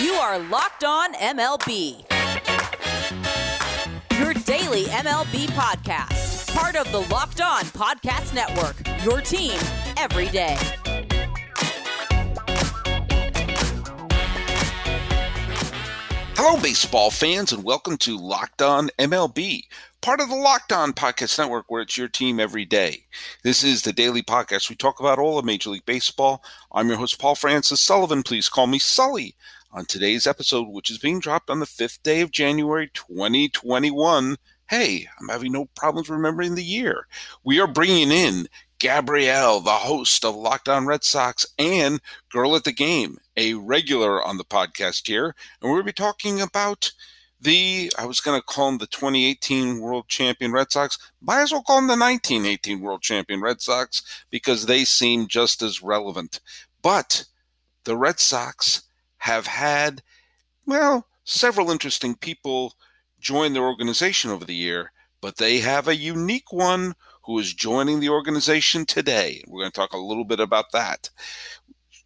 You are Locked On MLB. Your daily MLB podcast. Part of the Locked On Podcast Network. Your team every day. Hello, baseball fans, and welcome to Locked On MLB, part of the Locked On Podcast Network, where it's your team every day. This is the daily podcast. We talk about all of Major League Baseball. I'm your host, Paul Francis Sullivan. Please call me Sully. On today's episode, which is being dropped on the 5th day of January 2021, hey, I'm having no problems remembering the year. We are bringing in Gabrielle, the host of Locked On Red Sox and Girl at the Game, a regular on the podcast here. And to be talking about the, I was going to call them the 2018 World Champion Red Sox. Might as well call them the 1918 World Champion Red Sox because they seem just as relevant. But the Red Sox have had, well, several interesting people join their organization over the year, but they have a unique one who is joining the organization today. We're going to talk a little bit about that.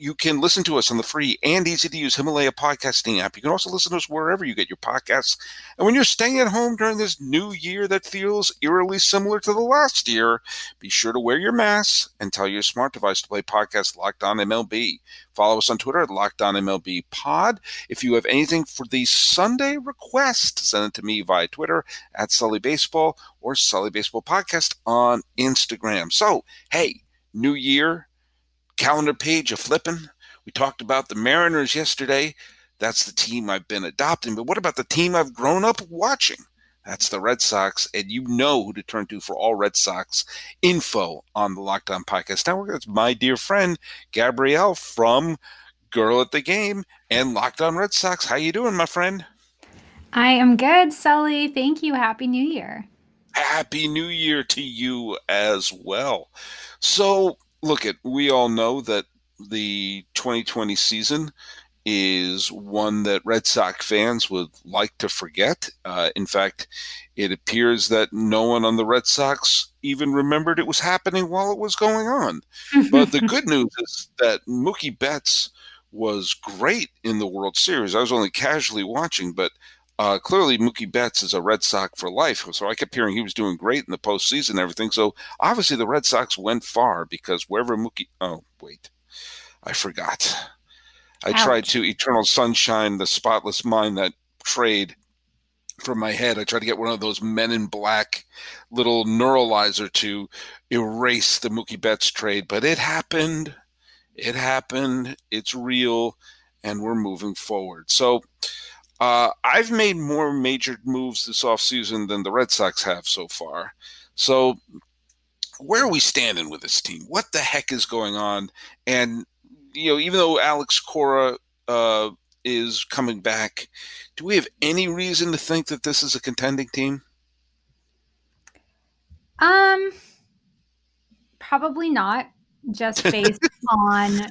You can listen to us on the free and easy to use Himalaya podcasting app. You can also listen to us wherever you get your podcasts. And when you're staying at home during this new year that feels eerily similar to the last year, be sure to wear your mask and tell your smart device to play podcast Locked On MLB. Follow us on Twitter at Locked On MLB Pod. If you have anything for the Sunday request, send it to me via Twitter at Sully Baseball or Sully Baseball Podcast on Instagram. So, hey, new year, calendar page a flipping. We talked about the Mariners yesterday. That's the team I've been adopting. But what about the team I've grown up watching? That's the Red Sox, and you know who to turn to for all Red Sox info on the Locked On Podcast Network. That's my dear friend Gabrielle from Girl at the Game and Locked On Red Sox. How you doing, my friend? I am good, Sully. Thank you. Happy New Year. Happy New Year to you as well. So, look at we all know that the 2020 season is one that Red Sox fans would like to forget. Uh, in fact, it appears that no one on the Red Sox even remembered it was happening while it was going on. but the good news is that Mookie Betts was great in the World Series. I was only casually watching, but uh, clearly Mookie Betts is a Red Sox for life. So I kept hearing he was doing great in the postseason and everything. So obviously the Red Sox went far because wherever Mookie, oh, wait, I forgot. I Ouch. tried to Eternal Sunshine, the Spotless Mind, that trade from my head. I tried to get one of those Men in Black little neuralizer to erase the Mookie Betts trade, but it happened. It happened. It's real, and we're moving forward. So uh, I've made more major moves this offseason than the Red Sox have so far. So where are we standing with this team? What the heck is going on? And you know, even though Alex Cora uh, is coming back, do we have any reason to think that this is a contending team? Um, probably not. Just based on,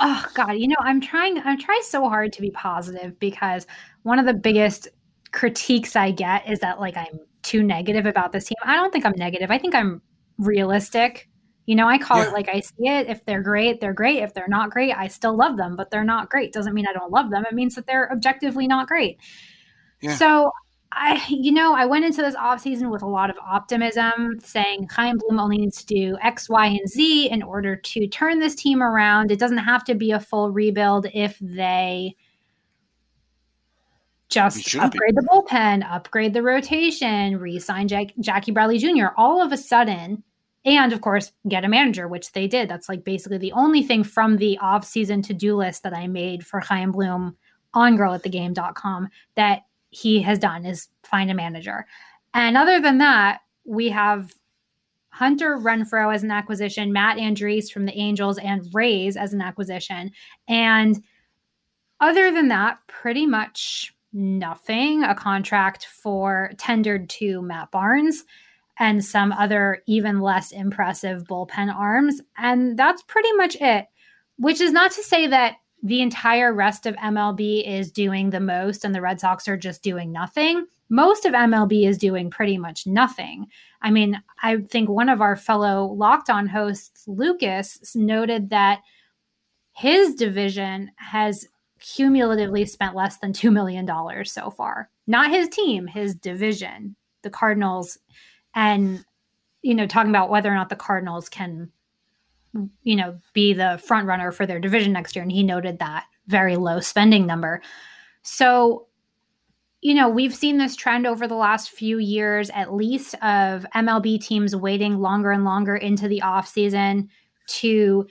oh God, you know, I'm trying. I'm trying so hard to be positive because one of the biggest critiques I get is that like I'm too negative about this team. I don't think I'm negative. I think I'm realistic you know, I call yeah. it like I see it. If they're great, they're great. If they're not great, I still love them, but they're not great. Doesn't mean I don't love them. It means that they're objectively not great. Yeah. So I, you know, I went into this offseason with a lot of optimism, saying Chaim Bloom only needs to do X, Y, and Z in order to turn this team around. It doesn't have to be a full rebuild if they just upgrade be. the bullpen, upgrade the rotation, re-sign Jack- Jackie Bradley Jr. All of a sudden, and of course get a manager which they did that's like basically the only thing from the off-season to-do list that i made for chaim bloom on girlatthegame.com that he has done is find a manager and other than that we have hunter Renfroe as an acquisition matt andriese from the angels and rays as an acquisition and other than that pretty much nothing a contract for tendered to matt barnes and some other even less impressive bullpen arms. And that's pretty much it, which is not to say that the entire rest of MLB is doing the most and the Red Sox are just doing nothing. Most of MLB is doing pretty much nothing. I mean, I think one of our fellow locked on hosts, Lucas, noted that his division has cumulatively spent less than $2 million so far. Not his team, his division, the Cardinals. And, you know, talking about whether or not the Cardinals can, you know, be the front runner for their division next year. And he noted that very low spending number. So, you know, we've seen this trend over the last few years, at least, of MLB teams waiting longer and longer into the offseason to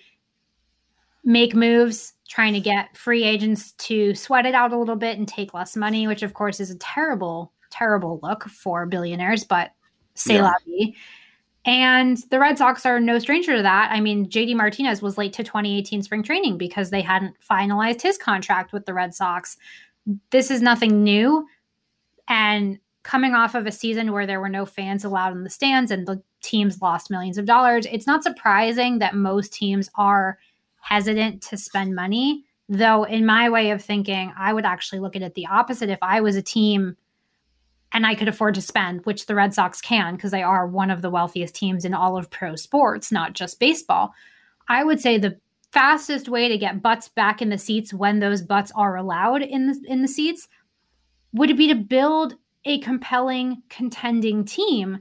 make moves trying to get free agents to sweat it out a little bit and take less money, which of course is a terrible, terrible look for billionaires, but say yeah. la vie. And the Red Sox are no stranger to that. I mean, JD Martinez was late to 2018 spring training because they hadn't finalized his contract with the Red Sox. This is nothing new. And coming off of a season where there were no fans allowed in the stands and the teams lost millions of dollars, it's not surprising that most teams are hesitant to spend money. Though, in my way of thinking, I would actually look at it the opposite. If I was a team and I could afford to spend, which the Red Sox can, because they are one of the wealthiest teams in all of pro sports, not just baseball, I would say the fastest way to get butts back in the seats when those butts are allowed in the in the seats would be to build a compelling contending team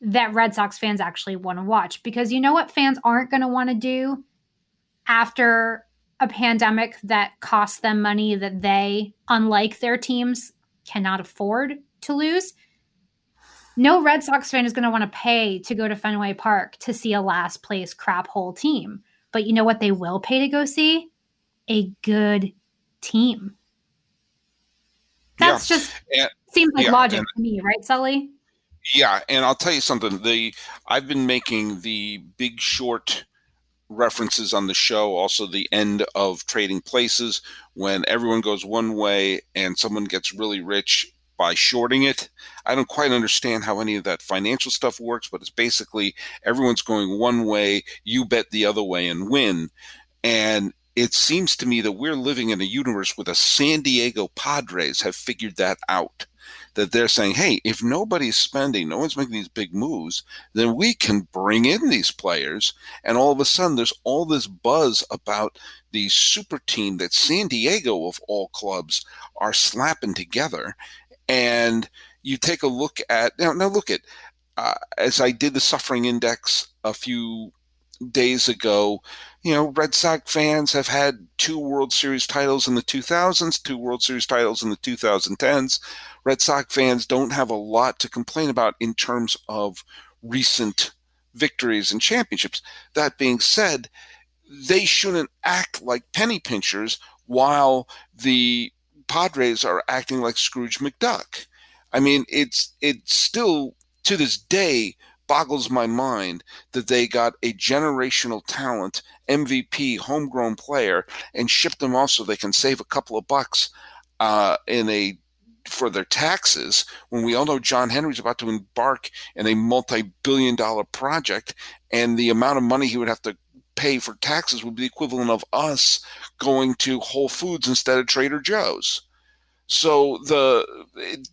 that Red Sox fans actually want to watch. Because you know what fans aren't going to want to do after a pandemic that costs them money that they, unlike their teams, cannot afford to lose. No Red Sox fan is going to want to pay to go to Fenway Park to see a last place crap hole team. But you know what they will pay to go see? A good team. That's yeah. just and, seems like yeah, logic and, to me, right, Sully? Yeah, and I'll tell you something. The I've been making the Big Short references on the show, also the end of trading places when everyone goes one way and someone gets really rich by shorting it. I don't quite understand how any of that financial stuff works, but it's basically everyone's going one way, you bet the other way and win. And it seems to me that we're living in a universe where the San Diego Padres have figured that out that they're saying, hey, if nobody's spending, no one's making these big moves, then we can bring in these players. And all of a sudden, there's all this buzz about the super team that San Diego, of all clubs, are slapping together. And you take a look at now, now look at uh, as I did the suffering index a few days ago, you know, Red Sox fans have had two World Series titles in the 2000s, two World Series titles in the 2010s. Red Sox fans don't have a lot to complain about in terms of recent victories and championships. That being said, they shouldn't act like penny pinchers while the Padres are acting like Scrooge McDuck. I mean, it's it's still to this day boggles my mind that they got a generational talent MVP homegrown player and shipped them off so they can save a couple of bucks uh, in a for their taxes when we all know John Henry's about to embark in a multi-billion dollar project and the amount of money he would have to pay for taxes would be the equivalent of us going to Whole Foods instead of Trader Joe's. So the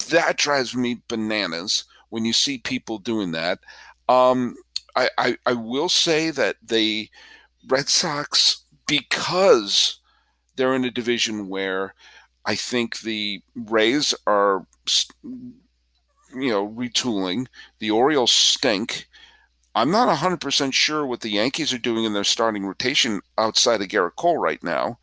that drives me bananas when you see people doing that. Um, I, I, I will say that the Red Sox, because they're in a division where I think the Rays are, you know, retooling. The Orioles stink. I'm not 100% sure what the Yankees are doing in their starting rotation outside of Gerrit Cole right now.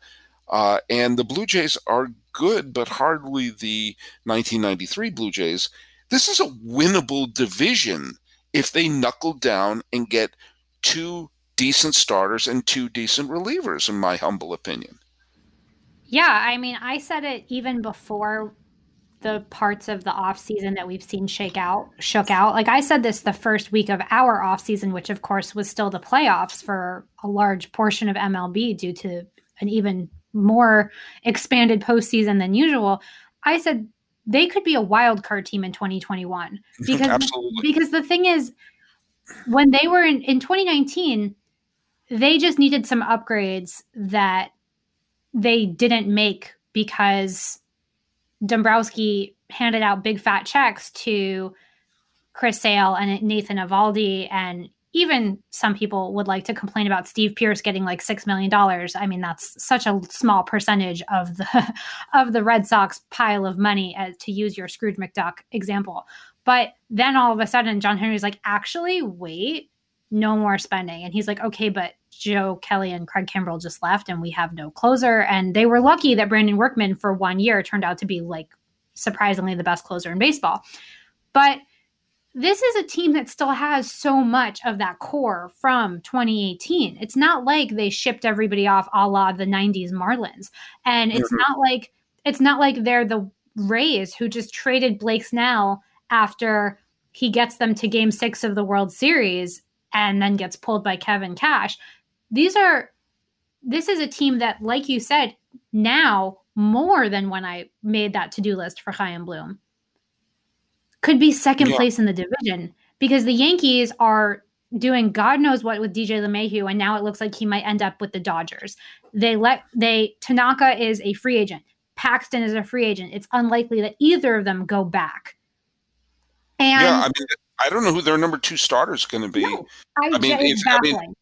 Uh, and the Blue Jays are good, but hardly the 1993 Blue Jays. This is a winnable division if they knuckle down and get two decent starters and two decent relievers, in my humble opinion. Yeah, I mean, I said it even before the parts of the off season that we've seen shake out shook out. Like I said this the first week of our off season, which of course was still the playoffs for a large portion of MLB due to an even more expanded postseason than usual. I said they could be a wild card team in 2021 because because the thing is when they were in, in 2019 they just needed some upgrades that they didn't make because Dombrowski handed out big fat checks to Chris Sale and Nathan Eovaldi. and even some people would like to complain about Steve Pearce getting like six million dollars. I mean, that's such a small percentage of the of the Red Sox pile of money, as, to use your Scrooge McDuck example. But then all of a sudden, John Henry's like, actually, wait, no more spending, and he's like, okay, but Joe Kelly and Craig Kimbrel just left, and we have no closer, and they were lucky that Brandon Workman for one year turned out to be like surprisingly the best closer in baseball, but this is a team that still has so much of that core from 2018. It's not like they shipped everybody off a la the 90s Marlins. And it's mm-hmm. not like it's not like they're the Rays who just traded Blake Snell after he gets them to game six of the World Series and then gets pulled by Kevin Cash. These are this is a team that, like you said, now more than when I made that to-do list for Chaim Bloom could be second yeah. place in the division because the Yankees are doing God knows what with DJ LeMahieu, and now it looks like he might end up with the Dodgers. They let they Tanaka is a free agent. Paxton is a free agent. It's unlikely that either of them go back. And yeah, I mean, I don't know who their number two starter is going to be. No, I, I mean, if, I mean,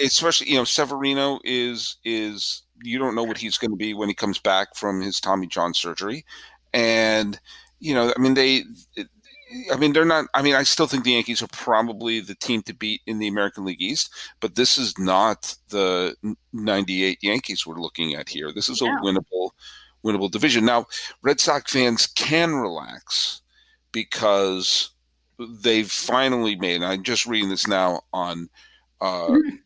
especially you know, Severino is is you don't know what he's going to be when he comes back from his Tommy John surgery, and you know, I mean, they, I mean, they're not. I mean, I still think the Yankees are probably the team to beat in the American League East, but this is not the '98 Yankees we're looking at here. This is yeah. a winnable, winnable division. Now, Red Sox fans can relax because they've finally made. I'm just reading this now on uh, mm-hmm.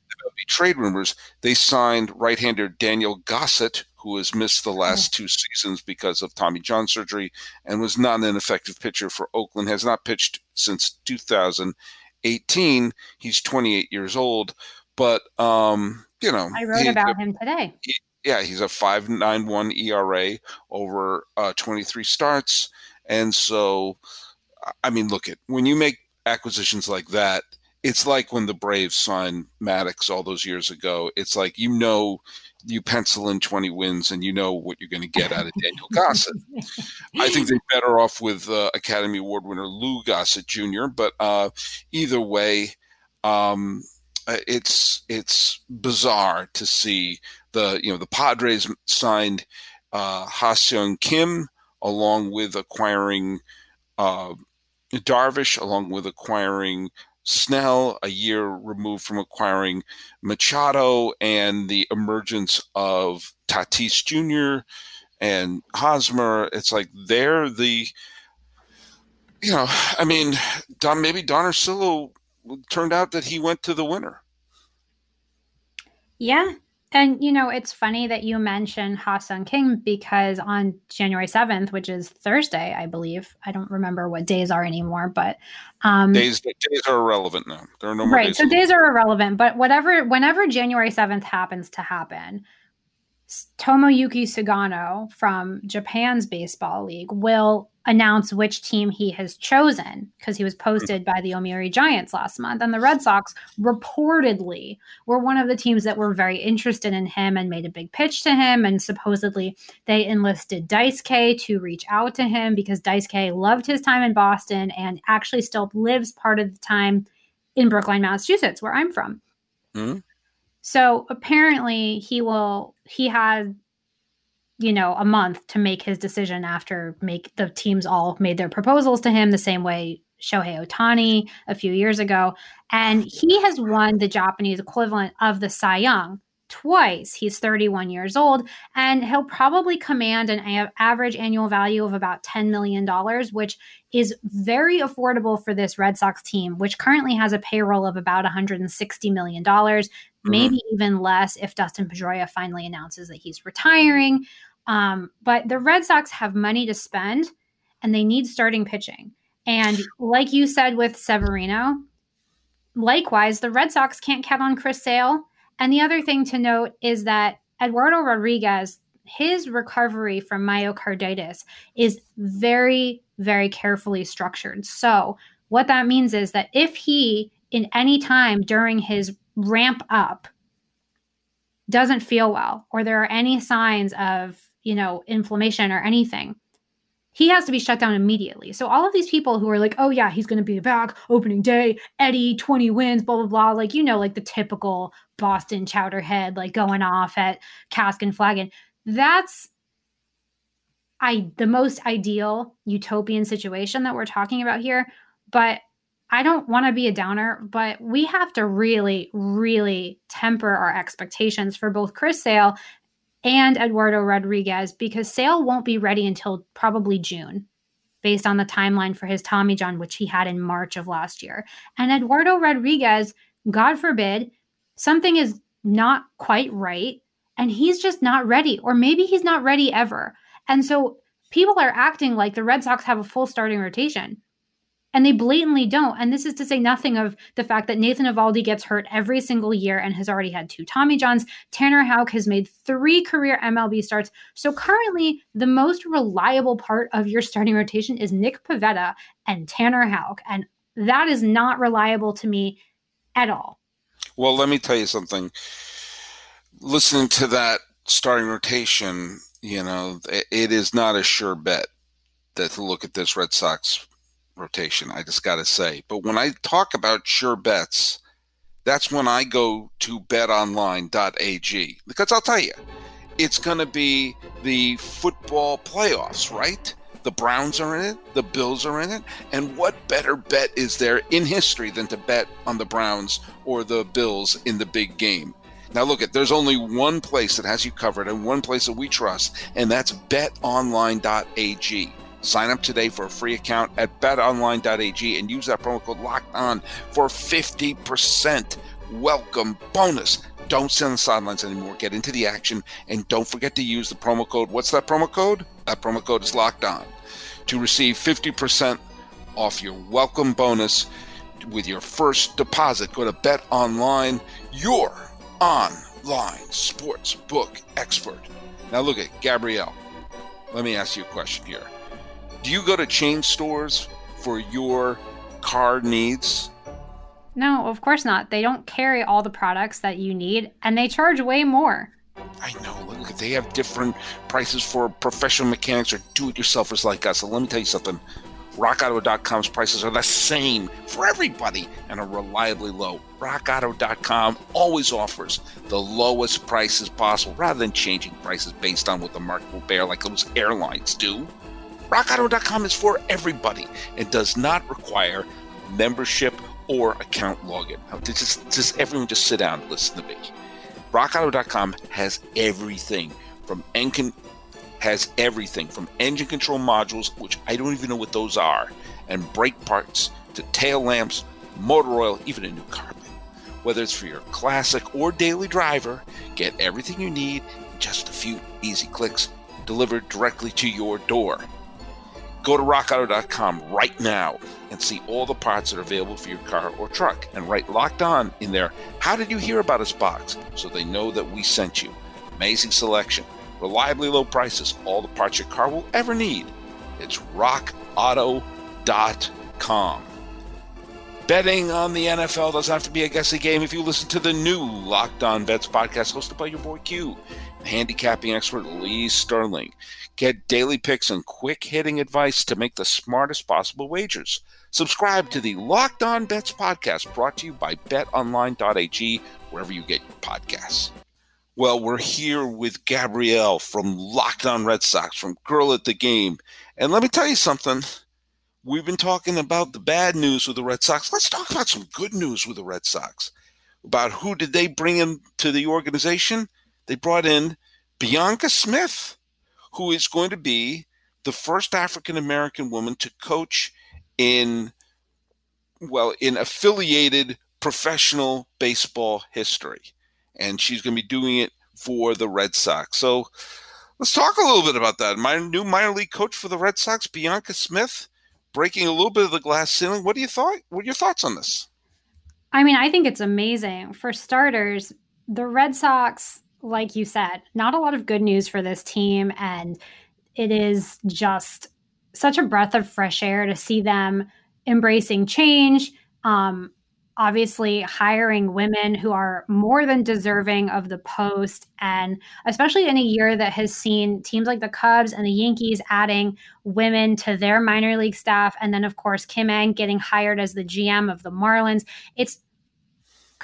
Trade rumors. They signed right-hander Daniel Gossett, who has missed the last two seasons because of Tommy John surgery and was not an effective pitcher for Oakland, has not pitched since 2018. He's 28 years old, but, um, you know. I wrote he, about him today. He, yeah, he's a 5.91 ERA over uh, 23 starts. And so, I mean, look at when you make acquisitions like that, it's like when the Braves signed Maddux all those years ago. It's like you know you pencil in 20 wins and you know what you're going to get out of Daniel Gossett. I think they're better off with uh, Academy Award winner Lou Gossett Jr., but uh, either way, um, uh, it's it's bizarre to see the you know the Padres signed uh, Ha-Seong Kim along with acquiring uh, Darvish, along with acquiring Snell, a year removed from acquiring Machado, and the emergence of Tatis Jr. and Hosmer. It's like they're the, you know, I mean, Don, maybe Don Orsillo turned out that he went to the winner. Yeah, and you know, it's funny that you mentioned Ha-Seong Kim because on January 7th, which is Thursday, I believe. I don't remember what days are anymore, but um days days are irrelevant now. There are no more Right. Days so days are irrelevant, but whatever whenever January 7th happens to happen, Tomoyuki Sugano from Japan's baseball league will announce which team he has chosen because he was posted by the Yomiuri Giants last month. And the Red Sox reportedly were one of the teams that were very interested in him and made a big pitch to him. And supposedly they enlisted Dice K to reach out to him because Dice K loved his time in Boston and actually still lives part of the time in Brookline, Massachusetts, where I'm from. Mm-hmm. So apparently he will he had you know a month to make his decision after make the teams all made their proposals to him the same way Shohei Ohtani a few years ago and he has won the Japanese equivalent of the Cy Young twice. He's 31 years old and he'll probably command an a- average annual value of about $10 million, which is very affordable for this Red Sox team, which currently has a payroll of about $160 million, mm-hmm. maybe even less if Dustin Pedroia finally announces that he's retiring. Um, but the Red Sox have money to spend and they need starting pitching. And like you said with Severino, likewise, the Red Sox can't count on Chris Sale and the other thing to note is that Eduardo Rodriguez, his recovery from myocarditis is very, very carefully structured. So, what that means is that if he, in any time during his ramp up, doesn't feel well, or there are any signs of, you know, inflammation or anything, he has to be shut down immediately. So all of these people who are like, oh yeah, he's going to be back opening day, Eddie, 20 wins, blah, blah, blah. Like, you know, like the typical Boston chowderhead, like going off at cask and flagon. That's I the most ideal utopian situation that we're talking about here. But I don't want to be a downer, but we have to really, really temper our expectations for both Chris Sale and Eduardo Rodriguez because Sale won't be ready until probably June based on the timeline for his Tommy John, which he had in March of last year. And Eduardo Rodriguez, God forbid, something is not quite right and he's just not ready, or maybe he's not ready ever. And so people are acting like the Red Sox have a full starting rotation and they blatantly don't. And this is to say nothing of the fact that Nathan Eovaldi gets hurt every single year and has already had two Tommy Johns. Tanner Houck has made three career MLB starts. So currently, the most reliable part of your starting rotation is Nick Pivetta and Tanner Houck. And that is not reliable to me at all. Well, let me tell you something. Listening to that starting rotation, you know, it is not a sure bet that to look at this Red Sox rotation. I just got to say. But when I talk about sure bets, that's when I go to betonline.ag because I'll tell you, it's going to be the football playoffs, right? The Browns are in it, the Bills are in it, and what better bet is there in history than to bet on the Browns or the Bills in the big game? Now look at there's only one place that has you covered and one place that we trust, and that's betonline.ag. Sign up today for a free account at betonline.ag and use that promo code locked on for 50% welcome bonus. Don't sit on the sidelines anymore. Get into the action and don't forget to use the promo code. What's that promo code? That promo code is locked on to receive 50% off your welcome bonus with your first deposit. Go to Bet Online, your online sports book expert. Now look at Gabrielle. Let me ask you a question here. Do you go to chain stores for your car needs? No, of course not. They don't carry all the products that you need and they charge way more. I know. Look, they have different prices for professional mechanics or do it yourselfers like us. So let me tell you something. RockAuto.com's prices are the same for everybody and are reliably low. RockAuto.com always offers the lowest prices possible rather than changing prices based on what the market will bear like those airlines do. RockAuto.com is for everybody and does not require membership or account login. Now, just, just everyone just sit down and listen to me. RockAuto.com has everything from engine has everything from engine control modules, which I don't even know what those are, and brake parts to tail lamps, motor oil, even a new carpet. Whether it's for your classic or daily driver, get everything you need in just a few easy clicks delivered directly to your door. Go to rockauto.com right now and see all the parts that are available for your car or truck and write locked on in there. How did you hear about us box? So they know that we sent you. Amazing selection, reliably low prices, all the parts your car will ever need. It's rockauto.com. Betting on the NFL doesn't have to be a guessing game if you listen to the new Locked On Bets podcast hosted by your boy Q, handicapping expert Lee Sterling. Get daily picks and quick hitting advice to make the smartest possible wagers. Subscribe to the Locked On Bets podcast brought to you by betonline.ag, wherever you get your podcasts. Well, we're here with Gabrielle from Locked On Red Sox, from Girl at the Game. And let me tell you something. We've been talking about the bad news with the Red Sox. Let's talk about some good news with the Red Sox. About who did they bring in to the organization? They brought in Bianca Smith who is going to be the first African American woman to coach in, well, in affiliated professional baseball history. And she's going to be doing it for the Red Sox. So let's talk a little bit about that. My new minor league coach for the Red Sox, Bianca Smith, breaking a little bit of the glass ceiling. What do you thought? What are your thoughts on this? I mean, I think it's amazing. For starters, the Red Sox like you said, not a lot of good news for this team. And it is just such a breath of fresh air to see them embracing change. Um, obviously hiring women who are more than deserving of the post. And especially in a year that has seen teams like the Cubs and the Yankees adding women to their minor league staff. And then, of course, Kim Ng getting hired as the GM of the Marlins. It's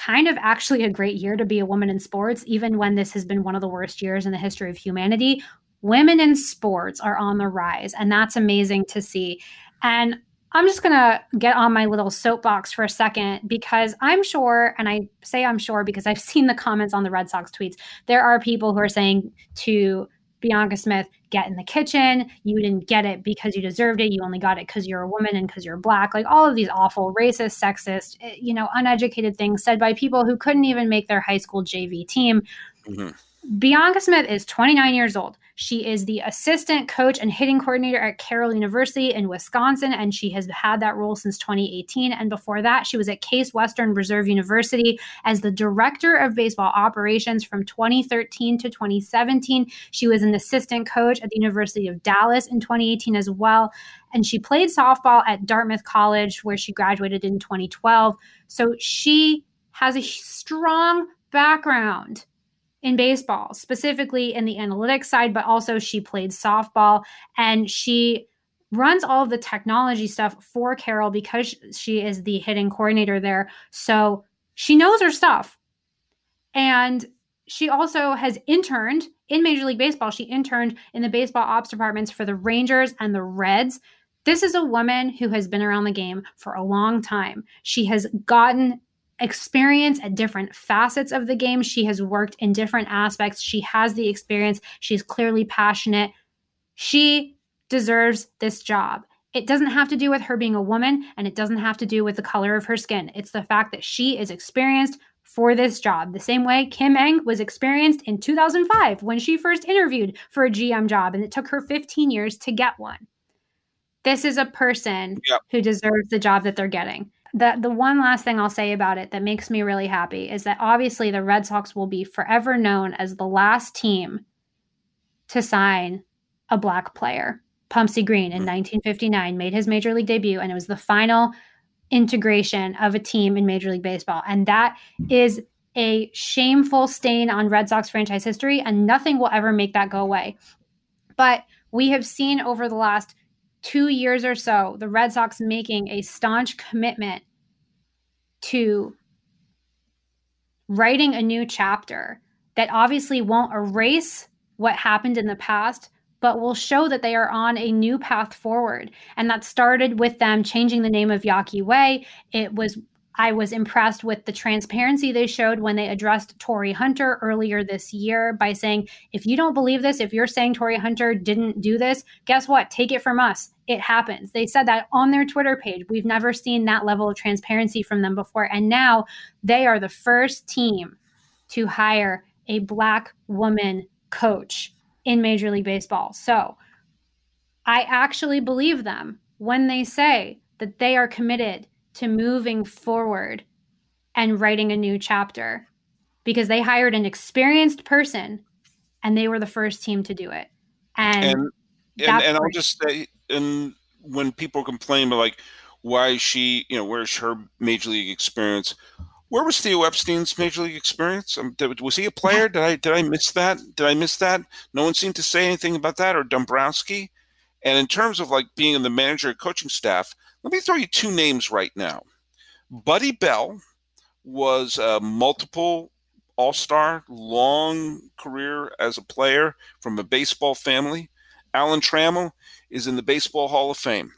kind of actually a great year to be a woman in sports, even when this has been one of the worst years in the history of humanity. Women in sports are on the rise, and that's amazing to see. And I'm just going to get on my little soapbox for a second because I'm sure, and I say I'm sure because I've seen the comments on the Red Sox tweets. There are people who are saying to Bianca Smith, get in the kitchen. You didn't get it because you deserved it. You only got it because you're a woman and because you're black. Like all of these awful, racist, sexist, eh, you know, uneducated things said by people who couldn't even make their high school JV team. Mm-hmm. Bianca Smith is 29 years old. She is the assistant coach and hitting coordinator at Carroll University in Wisconsin, and she has had that role since 2018. And before that, she was at Case Western Reserve University as the director of baseball operations from 2013 to 2017. She was an assistant coach at the University of Dallas in 2018 as well. And she played softball at Dartmouth College, where she graduated in 2012. So she has a strong background in baseball, specifically in the analytics side, but also she played softball and she runs all of the technology stuff for Carroll because she is the hitting coordinator there. So she knows her stuff. And she also has interned in Major League Baseball. She interned in the baseball ops departments for the Rangers and the Reds. This is a woman who has been around the game for a long time. She has gotten experience at different facets of the game. She has worked in different aspects. She has the experience. She's clearly passionate. She deserves this job. It doesn't have to do with her being a woman and it doesn't have to do with the color of her skin. It's the fact that she is experienced for this job. The same way Kim Ng was experienced in 2005 when she first interviewed for a GM job and it took her 15 years to get one. This is a person yep. who deserves the job that they're getting the the one last thing I'll say about it that makes me really happy is that obviously the Red Sox will be forever known as the last team to sign a black player. Pumpsie Green in 1959 hmm. made his major league debut, and it was the final integration of a team in Major League Baseball. And that is a shameful stain on Red Sox franchise history, and nothing will ever make that go away. But we have seen over the last two years or so, the Red Sox making a staunch commitment to writing a new chapter that obviously won't erase what happened in the past, but will show that they are on a new path forward. And that started with them changing the name of Yawkey Way. It was I was impressed with the transparency they showed when they addressed Torii Hunter earlier this year by saying, if you don't believe this, if you're saying Torii Hunter didn't do this, guess what? Take it from us. It happens. They said that on their Twitter page. We've never seen that level of transparency from them before. And now they are the first team to hire a Black woman coach in Major League Baseball. So I actually believe them when they say that they are committed to moving forward and writing a new chapter because they hired an experienced person and they were the first team to do it. And and, and, and I'll just say, and when people complain about like why she, you know, where's her major league experience? Where was Theo Epstein's major league experience? Um, did, was he a player? Did I did I miss that? Did I miss that? No one seemed to say anything about that or Dombrowski. And in terms of like being in the manager and coaching staff, let me throw you two names right now. Buddy Bell was a multiple all star, long career as a player from a baseball family. Alan Trammell is in the Baseball Hall of Fame.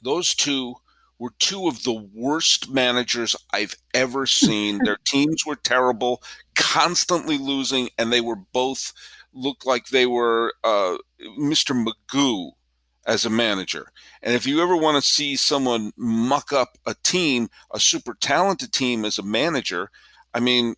Those two were two of the worst managers I've ever seen. Their teams were terrible, constantly losing, and they were both looked like they were uh, Mr. Magoo as a manager. And if you ever want to see someone muck up a team, a super talented team as a manager, I mean,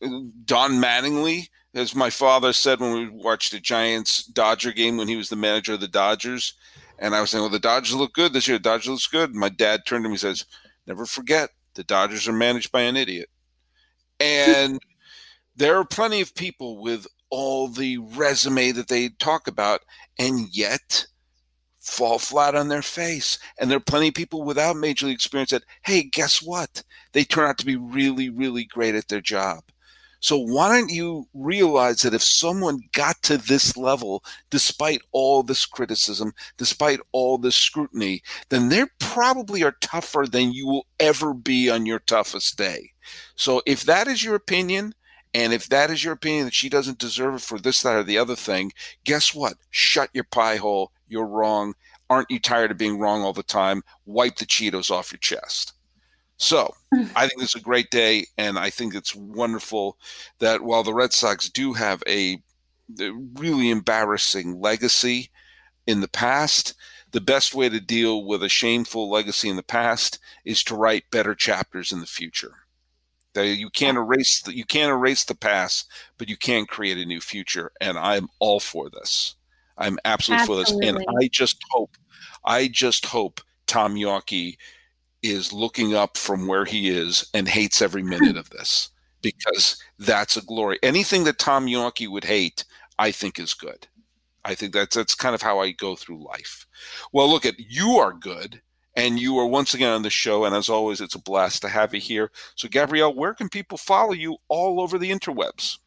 Don Mattingly, as my father said when we watched the Giants Dodger game when he was the manager of the Dodgers. And I was saying, well, the Dodgers look good this year. The Dodgers looks good. My dad turned to me and says, never forget, the Dodgers are managed by an idiot. And there are plenty of people with all the resume that they talk about. And yet – fall flat on their face. And there are plenty of people without major league experience that, hey, guess what? They turn out to be really, really great at their job. So why don't you realize that if someone got to this level, despite all this criticism, despite all this scrutiny, then they probably are tougher than you will ever be on your toughest day. So if that is your opinion, and if that is your opinion that she doesn't deserve it for this, that, or the other thing, guess what? Shut your pie hole. You're wrong. Aren't you tired of being wrong all the time? Wipe the Cheetos off your chest. So mm. I think it's a great day, and I think it's wonderful that while the Red Sox do have a really embarrassing legacy in the past, the best way to deal with a shameful legacy in the past is to write better chapters in the future. You can't erase the, you can't erase the past, but you can create a new future. And I'm all for this. I'm absolutely, absolutely. for this. And I just hope, I just hope Tom Yawkey is looking up from where he is and hates every minute of this because that's a glory. Anything that Tom Yawkey would hate, I think is good. I think that's that's kind of how I go through life. Well, look at you are good and you are once again on the show. And as always, it's a blast to have you here. So, Gabrielle, where can people follow you all over the interwebs?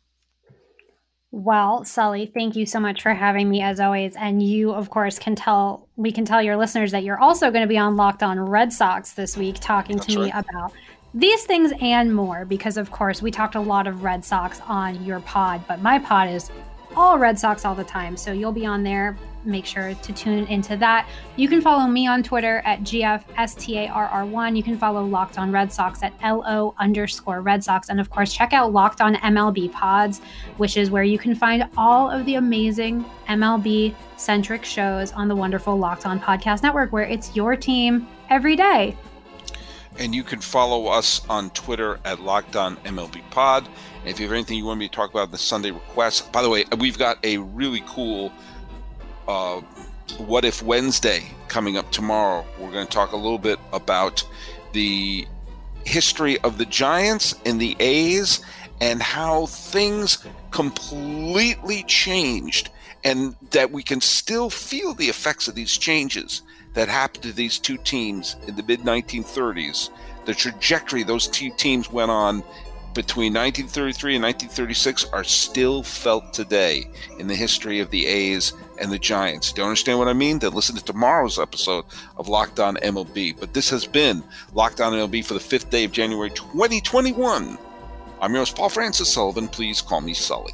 Well, Sully, thank you so much for having me as always. And you, of course, can tell we can tell your listeners that you're also going to be on Locked On Red Sox this week, talking That's to right. me about these things and more. Because of course, we talked a lot of Red Sox on your pod, but my pod is all Red Sox all the time. So you'll be on there make sure to tune into that. You can follow me on Twitter at GFSTARR1. You can follow Locked on Red Sox at LO underscore Red Sox. And of course, check out Locked on MLB Pods, which is where you can find all of the amazing MLB centric shows on the wonderful Locked on Podcast Network, where it's your team every day. And you can follow us on Twitter at Locked On MLB Pod. And if you have anything you want me to talk about in the Sunday request, by the way, we've got a really cool uh, What If Wednesday coming up tomorrow. We're going to talk a little bit about the history of the Giants and the A's and how things completely changed and that we can still feel the effects of these changes that happened to these two teams in the mid 1930s. The trajectory those two teams went on between 1933 and 1936 are still felt today in the history of the A's and the Giants. Don't understand what I mean? Then listen to tomorrow's episode of Locked On MLB. But this has been Locked On MLB for the fifth day of January 2021. I'm your host, Paul Francis Sullivan. Please call me Sully.